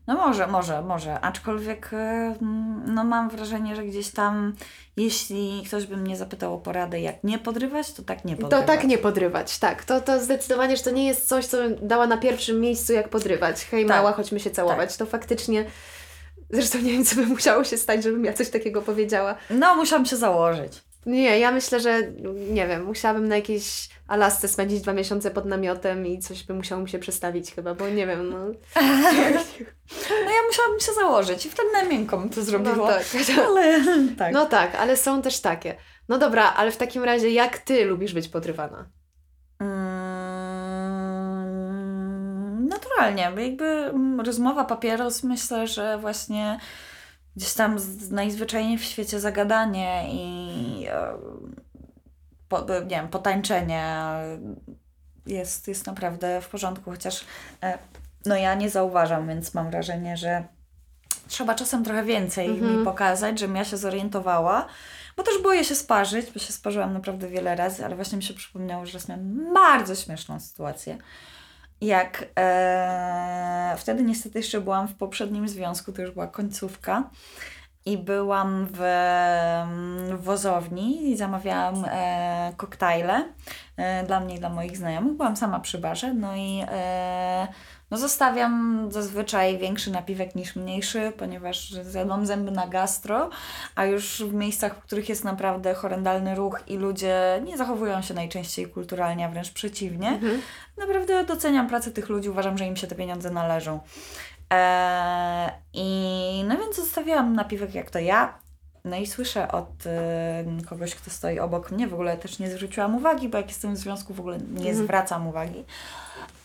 No może, może, może. Aczkolwiek e, mm, no mam wrażenie, że gdzieś tam, jeśli ktoś by mnie zapytał o poradę, jak nie podrywać, to tak nie podrywać. To tak nie podrywać, tak. To, to zdecydowanie, że to nie jest coś, co bym dała na pierwszym miejscu, jak podrywać. Hej Tak. mała, chodźmy się całować. To faktycznie, zresztą nie wiem, co by musiało się stać, żebym ja coś takiego powiedziała. No, musiałam się założyć. Nie, ja myślę, że nie wiem, musiałabym na jakiejś Alasce spędzić dwa miesiące pod namiotem i coś by musiało mi się przestawić chyba, bo nie wiem, no. No ja musiałabym się założyć i wtedy na miękko bym to zrobiła. No tak. Ale tak. No tak, ale są też takie. No dobra, ale w takim razie jak ty lubisz być podrywana? Mm, naturalnie, bo jakby mm, rozmowa papieros myślę, że właśnie gdzieś tam najzwyczajniej w świecie zagadanie i e, po, nie wiem, potańczenie jest, jest naprawdę w porządku, chociaż e, no ja nie zauważam, więc mam wrażenie, że trzeba czasem trochę więcej Mhm. mi pokazać, żebym ja się zorientowała, bo też boję się sparzyć, bo się sparzyłam naprawdę wiele razy, ale właśnie mi się przypomniało, że raz miałam bardzo śmieszną sytuację. Jak e, wtedy niestety jeszcze byłam w poprzednim związku, to już była końcówka i byłam w, w wozowni i zamawiałam e, koktajle e, dla mnie i dla moich znajomych. Byłam sama przy barze, no i e, No zostawiam zazwyczaj większy napiwek niż mniejszy, ponieważ mam zęby na gastro, a już w miejscach, w których jest naprawdę horrendalny ruch i ludzie nie zachowują się najczęściej kulturalnie, a wręcz przeciwnie, Mhm. naprawdę doceniam pracę tych ludzi, uważam, że im się te pieniądze należą. Eee, I no więc zostawiłam napiwek jak to ja. No i słyszę od e, kogoś, kto stoi obok mnie, w ogóle też nie zwróciłam uwagi, bo jak jestem w związku, w ogóle nie Mhm. zwracam uwagi.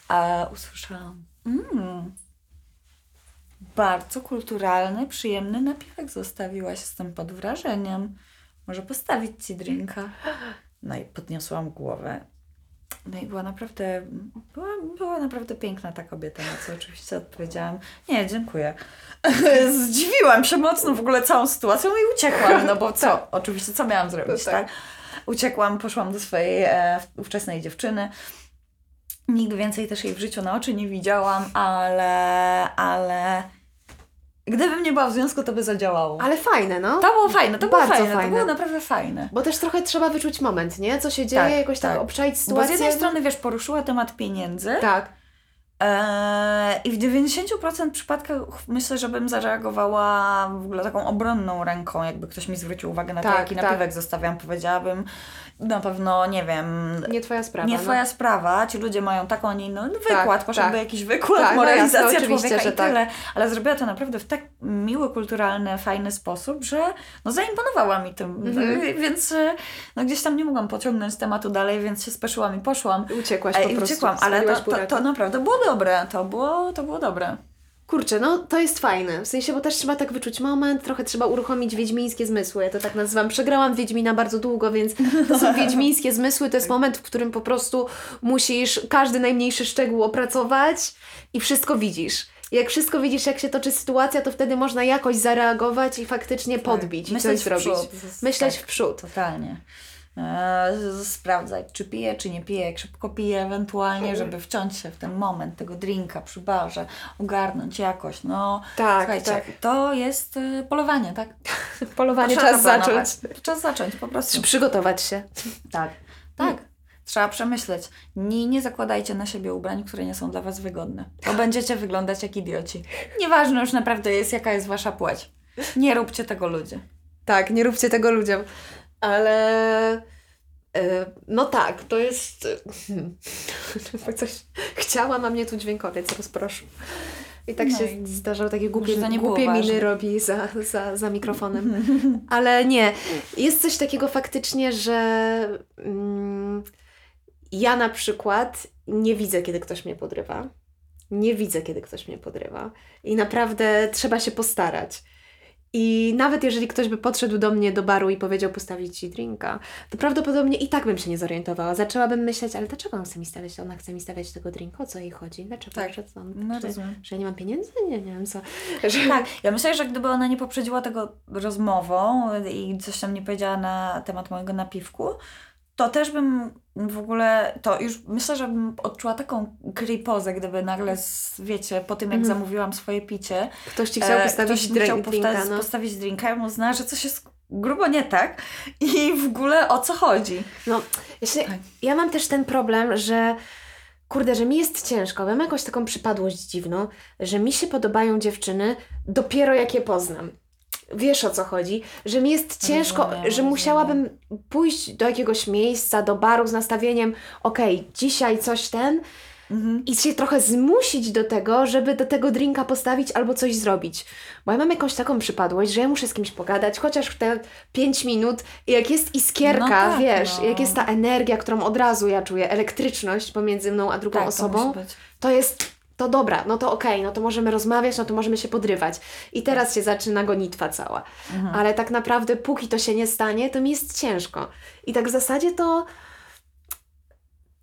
A usłyszałam, mm, bardzo kulturalny, przyjemny napiwek zostawiłaś, jestem pod wrażeniem. Może postawić Ci drinka? No i podniosłam głowę. No i była naprawdę, była, była naprawdę piękna ta kobieta, na co oczywiście odpowiedziałam, nie, dziękuję. Zdziwiłam się mocno w ogóle całą sytuacją i uciekłam, no bo co, oczywiście, co miałam zrobić, No tak. tak? Uciekłam, poszłam do swojej e, ówczesnej dziewczyny. Nigdy więcej też jej w życiu na oczy nie widziałam, ale, ale gdybym nie była w związku, to by zadziałało. Ale fajne, no. To było fajne, to było Bardzo fajne, fajne. to było naprawdę fajne. Bo też trochę trzeba wyczuć moment, nie? Co się dzieje, Tak, jakoś tak, tak. obczaić Bo z sytuację. jednej strony, wiesz, poruszyła temat pieniędzy Tak, i w 90% przypadkach myślę, że bym zareagowała w ogóle taką obronną ręką, jakby ktoś mi zwrócił uwagę na to, Tak, jaki tak. napiwek zostawiam, powiedziałabym na pewno, nie wiem, nie twoja sprawa. nie no. twoja sprawa, ci ludzie mają taką, a nie inną no, wykład, Tak, poszedłby tak. jakiś wykład, Tak, no moralizacja jasne, oczywiście, człowieka że i tak. tyle, ale zrobiła to naprawdę w tak miły, kulturalny, fajny sposób, że no zaimponowała mi tym, Mhm. więc e, no gdzieś tam nie mogłam pociągnąć tematu dalej, więc się speszyłam i poszłam. Uciekłaś E, po prostu. uciekłam, ale to, to, to naprawdę było dobre, to było, to było dobre. Kurczę, no to jest fajne. W sensie, bo też trzeba tak wyczuć moment, trochę trzeba uruchomić wiedźmińskie zmysły. Ja to tak nazywam. Przegrałam Wiedźmina bardzo długo, więc to są wiedźmińskie zmysły. To jest moment, w którym po prostu musisz każdy najmniejszy szczegół opracować i wszystko widzisz. Jak wszystko widzisz, jak się toczy sytuacja, to wtedy można jakoś zareagować i faktycznie podbić i Tak. Myśleć coś w zrobić. przód. Myśleć tak. w przód. Totalnie. E, sprawdzać, czy pije, czy nie pije, jak szybko pije, ewentualnie, żeby wciąć się w ten moment tego drinka przy barze, ogarnąć jakoś. No, Tak, słuchajcie, tak. to jest e, polowanie, tak? Polowanie czas zacząć. Czas zacząć po prostu. Przygotować się. Tak, tak. Trzeba przemyśleć. Nie, nie zakładajcie na siebie ubrań, które nie są dla Was wygodne, bo będziecie wyglądać jak idioci. Nieważne już naprawdę jest, jaka jest Wasza płeć. Nie róbcie tego ludzie. Tak, nie róbcie tego ludziom. Ale e, no tak, to jest. Coś chciałam, a mnie tu dźwiękowiec rozproszył. I tak No się i zdarzało, takie głupie, głupie miny ważne. robi za, za, za mikrofonem. Ale nie, jest coś takiego faktycznie, że mm, ja na przykład nie widzę, kiedy ktoś mnie podrywa. Nie widzę, kiedy ktoś mnie podrywa. I naprawdę trzeba się postarać. I nawet jeżeli ktoś by podszedł do mnie do baru i powiedział postawić ci drinka, to prawdopodobnie i tak bym się nie zorientowała. Zaczęłabym myśleć, ale dlaczego on chce mi stawiać, ona chce mi stawiać tego drinka, o co jej chodzi? Dlaczego? Tak. Że, co? No, że, że ja nie mam pieniędzy? Nie, nie wiem co. Że... Tak, ja myślę, że gdyby ona nie poprzedziła tego rozmową i coś tam nie powiedziała na temat mojego napiwku, to też bym w ogóle, to już myślę, że bym odczuła taką kripozę, gdyby nagle, z- wiecie, po tym jak Mhm. zamówiłam swoje picie, Ktoś ci chciał e, postawić ktoś chciał drink, drinka, posta- no. postawić drinka, ja bym uznała, że coś jest grubo nie tak i w ogóle o co chodzi. No, ja, się, Tak. ja mam też ten problem, że kurde, że mi jest ciężko. Mam jakąś taką przypadłość dziwną, że mi się podobają dziewczyny dopiero jak je poznam. Wiesz o co chodzi? Że mi jest ciężko, Rozumiem, że rozumiem. musiałabym pójść do jakiegoś miejsca, do baru z nastawieniem, okej, dzisiaj coś ten Mhm. i się trochę zmusić do tego, żeby do tego drinka postawić albo coś zrobić. Bo ja mam jakąś taką przypadłość, że ja muszę z kimś pogadać, chociaż te 5 minut, jak jest iskierka, No tak, wiesz, no. jak jest ta energia, którą od razu ja czuję, elektryczność pomiędzy mną a drugą Tak, to osobą, być. to jest, to dobra, no to okej, no to możemy rozmawiać, no to możemy się podrywać. I teraz się zaczyna gonitwa cała. Mhm. Ale tak naprawdę, póki to się nie stanie, to mi jest ciężko. I tak w zasadzie to.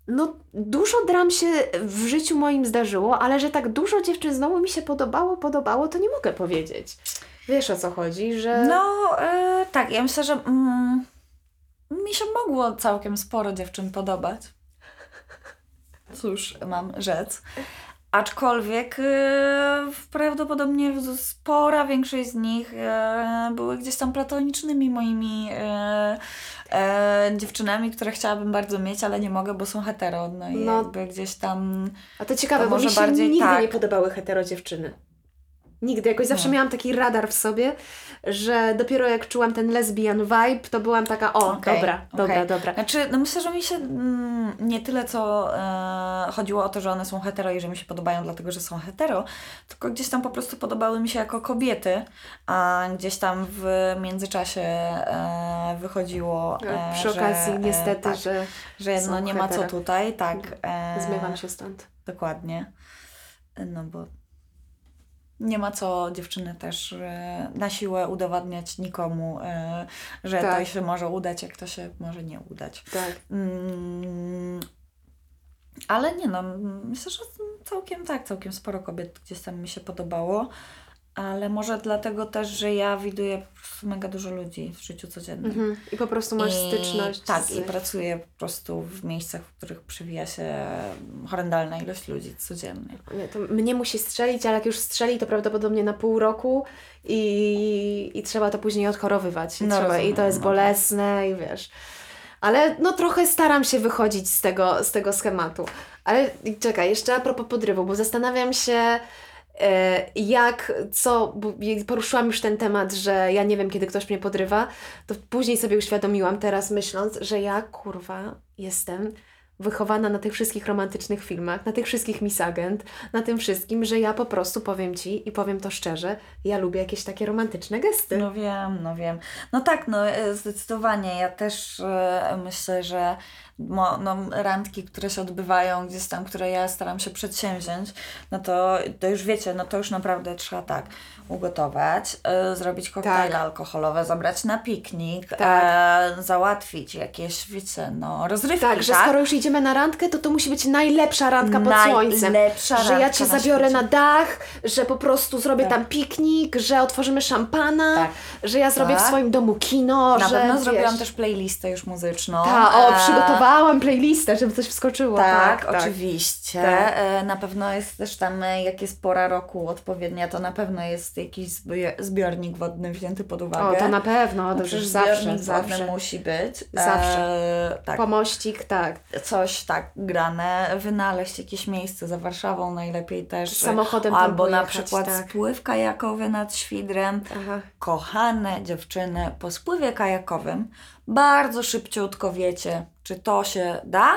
No, dużo dram się w życiu moim zdarzyło, ale że tak dużo dziewczyn znowu mi się podobało, podobało, to nie mogę powiedzieć. Wiesz o co chodzi, że. No, e, tak, ja myślę, że mm, mi się mogło całkiem sporo dziewczyn podobać. Cóż, mam rzec. Aczkolwiek e, prawdopodobnie spora większość z nich e, były gdzieś tam platonicznymi moimi e, e, dziewczynami, które chciałabym bardzo mieć, ale nie mogę, bo są hetero. No i No. jakby gdzieś tam. A to ciekawe, To bo mi może się bardziej nigdy tak. nie podobały hetero dziewczyny. Nigdy. Jakoś zawsze Nie. miałam taki radar w sobie, że dopiero jak czułam ten lesbian vibe, to byłam taka, o, Okej, dobra, dobra, okej. dobra. Znaczy, no myślę, że mi się mm, nie tyle co e, chodziło o to, że one są hetero i że mi się podobają dlatego, że są hetero, tylko gdzieś tam po prostu podobały mi się jako kobiety, a gdzieś tam w międzyczasie e, wychodziło, e, Przy że, okazji e, niestety, tak, że że no nie ma co hetero. tutaj, tak. E, zmywam się stąd. Dokładnie. No bo nie ma co dziewczyny też e, na siłę udowadniać nikomu, e, że to Tak. się może udać, jak to się może nie udać. Tak. Mm, ale nie no, myślę, że całkiem tak, całkiem sporo kobiet gdzieś tam mi się podobało. Ale może dlatego też, że ja widuję po prostu mega dużo ludzi w życiu codziennym. Mhm. I po prostu masz I, styczność. Tak, z... i pracuję po prostu w miejscach, w których przewija się horrendalna ilość ludzi codziennie. Nie, to mnie musi strzelić, ale jak już strzeli, to prawdopodobnie na pół roku i, i trzeba to później odchorowywać. I, No trzeba, I to rozumiem, jest no. bolesne i wiesz. Ale no trochę staram się wychodzić z tego, z tego schematu. Ale czekaj, jeszcze a propos podrywu, bo zastanawiam się, jak, co, poruszyłam już ten temat, że ja nie wiem, kiedy ktoś mnie podrywa, to później sobie uświadomiłam teraz myśląc, że ja, kurwa, jestem wychowana na tych wszystkich romantycznych filmach, na tych wszystkich Miss Agent, na tym wszystkim, że ja po prostu powiem Ci i powiem to szczerze, ja lubię jakieś takie romantyczne gesty. No wiem, no wiem. No tak, no e, zdecydowanie. Ja też e, myślę, że mo, no, randki, które się odbywają gdzieś tam, które ja staram się przedsięwziąć, no to, to już wiecie, no to już naprawdę trzeba tak ugotować, e, zrobić koktajle Tak. alkoholowe, zabrać na piknik, Tak. e, załatwić jakieś, wiecie, no rozrywki, Tak, że skoro już idziemy na randkę, to to musi być najlepsza randka pod słońcem. Najlepsza Że ja Cię na zabiorę świecie. na dach, że po prostu zrobię Tak. tam piknik, że otworzymy szampana, Tak. że ja zrobię w Tak. swoim domu kino, Na że pewno wiesz, zrobiłam też playlistę już muzyczną. Ta, o, E, przygotowałam playlistę, żeby coś wskoczyło. Tak, tak, oczywiście. Tak. E, Na pewno jest też tam, e, jak jest pora roku odpowiednia, to na pewno jest jakiś zbi- zbiornik wodny wzięty pod uwagę. O, to na pewno, No to przecież zawsze, zbiornik zawsze. musi być. Zawsze. E, tak, Pomościk, tak. coś tak grane, wynaleźć jakieś miejsce za Warszawą najlepiej też. Samochodem Albo na pojechać, przykład tak. spływ kajakowy nad Świdrem. Aha. Kochane dziewczyny, po spływie kajakowym bardzo szybciutko wiecie, czy to się da,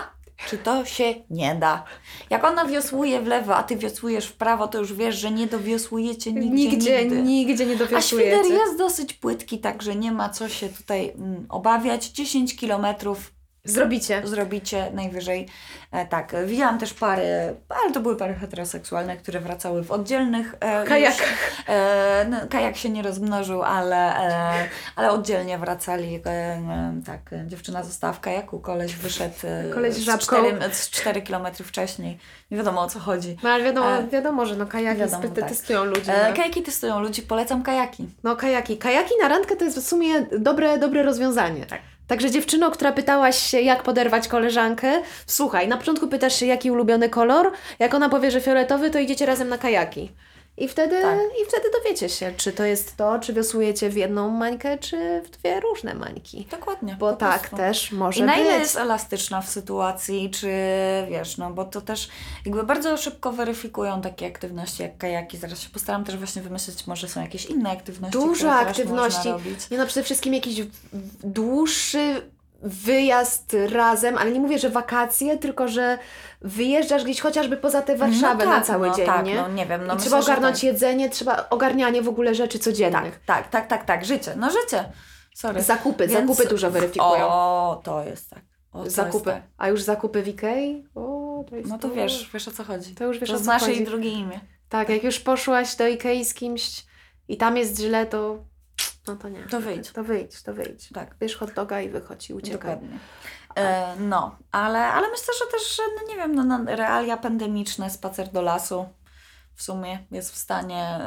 czy to się nie da. Jak ona wiosłuje w lewo, a ty wiosłujesz w prawo, to już wiesz, że nie dowiosłujecie nigdzie, Nigdzie, nigdy. nigdzie nie A świder dowiosłujecie. jest dosyć płytki, także nie ma co się tutaj mm, obawiać. 10 kilometrów Zrobicie. zrobicie najwyżej. E, tak, widziałam też pary, ale to były pary heteroseksualne, które wracały w oddzielnych e, Kajakach. E, no, kajak się nie rozmnożył, ale, e, ale oddzielnie wracali. E, e, tak, dziewczyna została w kajaku, koleś wyszedł Koleś z żabką. 4, z 4 km wcześniej. Nie wiadomo o co chodzi. No ale wiadomo, wiadomo że no kajaki wiadomo, tak. testują ludzi. No. kajaki testują ludzi, polecam kajaki. No kajaki. Kajaki na randkę to jest w sumie dobre, dobre rozwiązanie. Tak. Także dziewczyno, która pytałaś się, jak poderwać koleżankę, słuchaj, na początku pytasz się, jaki ulubiony kolor, jak ona powie, że fioletowy, to idziecie razem na kajaki. I wtedy, Tak. I wtedy dowiecie się, czy to jest to, czy wiosłujecie w jedną mańkę, czy w dwie różne mańki. Dokładnie. Bo tak prostu. też może I na być. ile jest elastyczna w sytuacji, czy wiesz, no bo to też jakby bardzo szybko weryfikują takie aktywności jak kajaki. Zaraz się postaram też właśnie wymyślić, może są jakieś inne aktywności. Dużo aktywności. Nie no, przede wszystkim jakiś dłuższy wyjazd razem, ale nie mówię, że wakacje, tylko że wyjeżdżasz gdzieś chociażby poza tę Warszawę no na tak, cały no dzień, tak, nie? No nie wiem, no I myślę, trzeba ogarnąć tak. jedzenie, trzeba ogarnianie w ogóle rzeczy codziennych. Tak, tak, tak, tak, tak, życie, no życie. Sorry. Zakupy, Więc- zakupy dużo weryfikują. O, to jest tak. O, to zakupy. Jest tak. A już zakupy w Ikei? O, to jest No to wiesz, wiesz o co chodzi. To już wiesz, to o co znasz chodzi. jej drugie imię. Tak, jak już poszłaś do Ikei z kimś i tam jest źle, to no to nie. To wyjdź. To wyjdź, to wyjdź. Tak. Bierz hot doga i wychodź i uciekaj. Dokładnie. E, no, ale, ale myślę, że też, no nie wiem, no, realia pandemiczne, spacer do lasu w sumie jest w stanie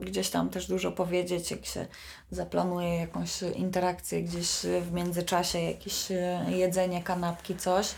gdzieś tam też dużo powiedzieć, jak się zaplanuje jakąś interakcję gdzieś w międzyczasie, jakieś e, jedzenie, kanapki, coś.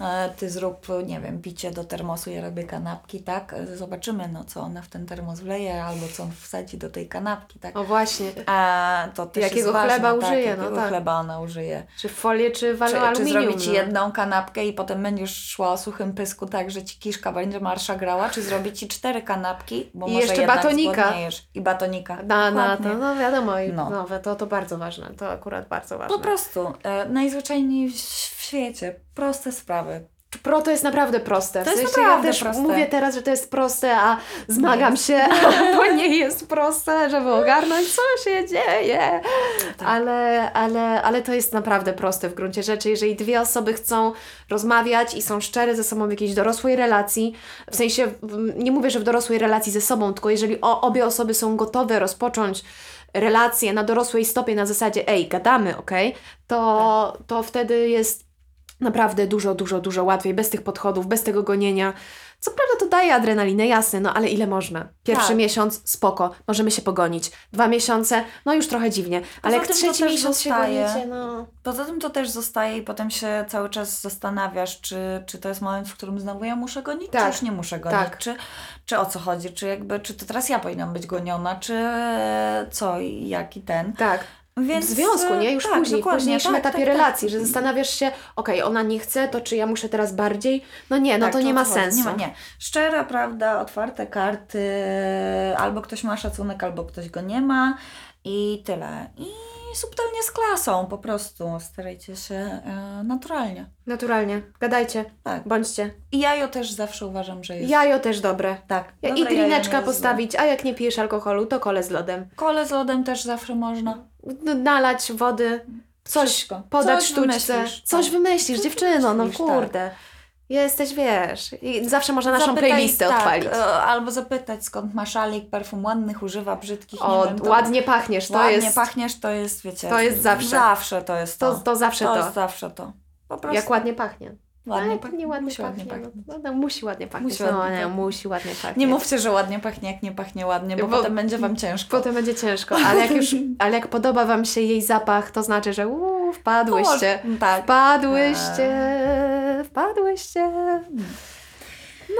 E, Ty zrób, nie wiem, picie do termosu, ja robię kanapki, tak? E, Zobaczymy, no co ona w ten termos wleje, albo co on wsadzi do tej kanapki, tak? O właśnie. A to też Jakiego ważne, chleba tak, użyje, no jakiego tak. chleba ona użyje. Czy folię, czy w Czy, czy zrobić no. jedną kanapkę i potem będziesz szła o suchym pysku tak, że ci kiszka będzie marsza grała, czy zrobić ci cztery kanapki, bo I może jeszcze batonika. I batonika. Na, na to, no wiadomo, i No. nowe, to, to bardzo ważne, to akurat bardzo ważne. Po prostu, e, najzwyczajniej w świecie, proste sprawy. Pro to jest naprawdę proste. To jest sensie naprawdę ja też proste. mówię teraz, że to jest proste, a zmagam się, bo nie jest proste, żeby ogarnąć, co się dzieje. Tak. Ale, ale, ale to jest naprawdę proste w gruncie rzeczy. Jeżeli dwie osoby chcą rozmawiać i są szczere ze sobą w jakiejś dorosłej relacji, w sensie w- nie mówię, że w dorosłej relacji ze sobą, tylko jeżeli o, obie osoby są gotowe rozpocząć relacje na dorosłej stopie na zasadzie ej, gadamy, okej, to, to wtedy jest naprawdę dużo, dużo, dużo łatwiej, bez tych podchodów, bez tego gonienia. Co prawda to daje adrenalinę, jasne, no ale ile można? Pierwszy Tak. miesiąc, spoko, możemy się pogonić. Dwa miesiące, no już trochę dziwnie. Ale jak trzeci miesiąc zostaje. się gonicie, no... Poza tym to też zostaje i potem się cały czas zastanawiasz, czy, czy to jest moment, w którym znowu ja muszę gonić, Tak. czy już nie muszę gonić, Tak. czy, czy o co chodzi, czy jakby, czy to teraz ja powinnam być goniona, czy co i jak i ten. Tak. Więc, w związku, nie? Już tak, później, w późniejszym tak, etapie tak, relacji, tak. że zastanawiasz się, okej, ona nie chce, to czy ja muszę teraz bardziej? No nie, no Tak, to nie ma chodzi? sensu. Nie, ma, nie. Szczera prawda, otwarte karty, albo ktoś ma szacunek, albo ktoś go nie ma i tyle. I subtelnie z klasą po prostu. Starajcie się e, naturalnie. Naturalnie, gadajcie, Tak. bądźcie. I jajo też zawsze uważam, że jest. Jajo też dobre. Tak. Ja, I dobre jajo nie drineczka jest postawić, a jak nie pijesz alkoholu, to kole z lodem. złe. Kole z lodem też zawsze można. N- Nalać wody, coś Wszystko. podać Coś sztuczce. wymyślisz, coś tak. wymyślisz, dziewczyno, no wymyślisz, tak. kurde. Jesteś, wiesz, i zawsze można naszą Zapytaj, playlistę tak, odpalić. e, Albo zapytać, skąd ma szalik, perfum ładnych, używa brzydkich, O, wiem. to- ładnie pachniesz, to ładnie jest, pachniesz, to jest, wiecie... to jest zawsze. Zawsze to jest to. to, to zawsze to to. jest zawsze to. Po prostu. Jak ładnie pachnie. Ładnie pachnie. nie ładnie musi ładnie pachnie. pachnieć. No, no, musi ładnie pachnieć. Musi no, ładnie nie, pachnieć. musi ładnie pachnieć. Nie mówcie, że ładnie pachnie, jak nie pachnie ładnie, bo, Bo- potem będzie Wam ciężko. Potem będzie ciężko, ale jak już, ale jak podoba Wam się jej zapach, to znaczy, że uuu, wpadłyście. No, tak. Wpadłyście, wpadłyście.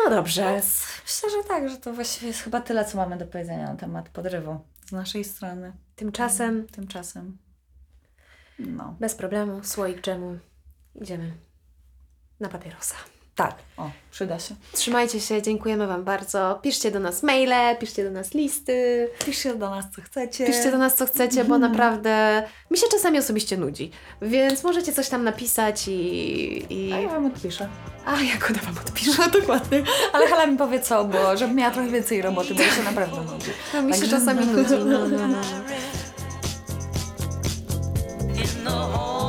No dobrze. Więc myślę, że tak, że to właściwie jest chyba tyle, co mamy do powiedzenia na temat podrywu z naszej strony. Tymczasem Tymczasem. No. bez problemu, słoik dżemu. Idziemy na papierosa. Tak, o, przyda się. Trzymajcie się, dziękujemy Wam bardzo. Piszcie do nas maile, piszcie do nas listy. Piszcie do nas, co chcecie. Piszcie do nas, co chcecie, bo mhm. naprawdę mi się czasami osobiście nudzi. Więc możecie coś tam napisać i... i... A ja Wam odpiszę. A, jak ona Wam odpisze, dokładnie. Ale Hala mi powie co, bo żebym miała trochę więcej roboty, bo się naprawdę nudzi. No, mi się tak, czasami nudzi. No, no, no.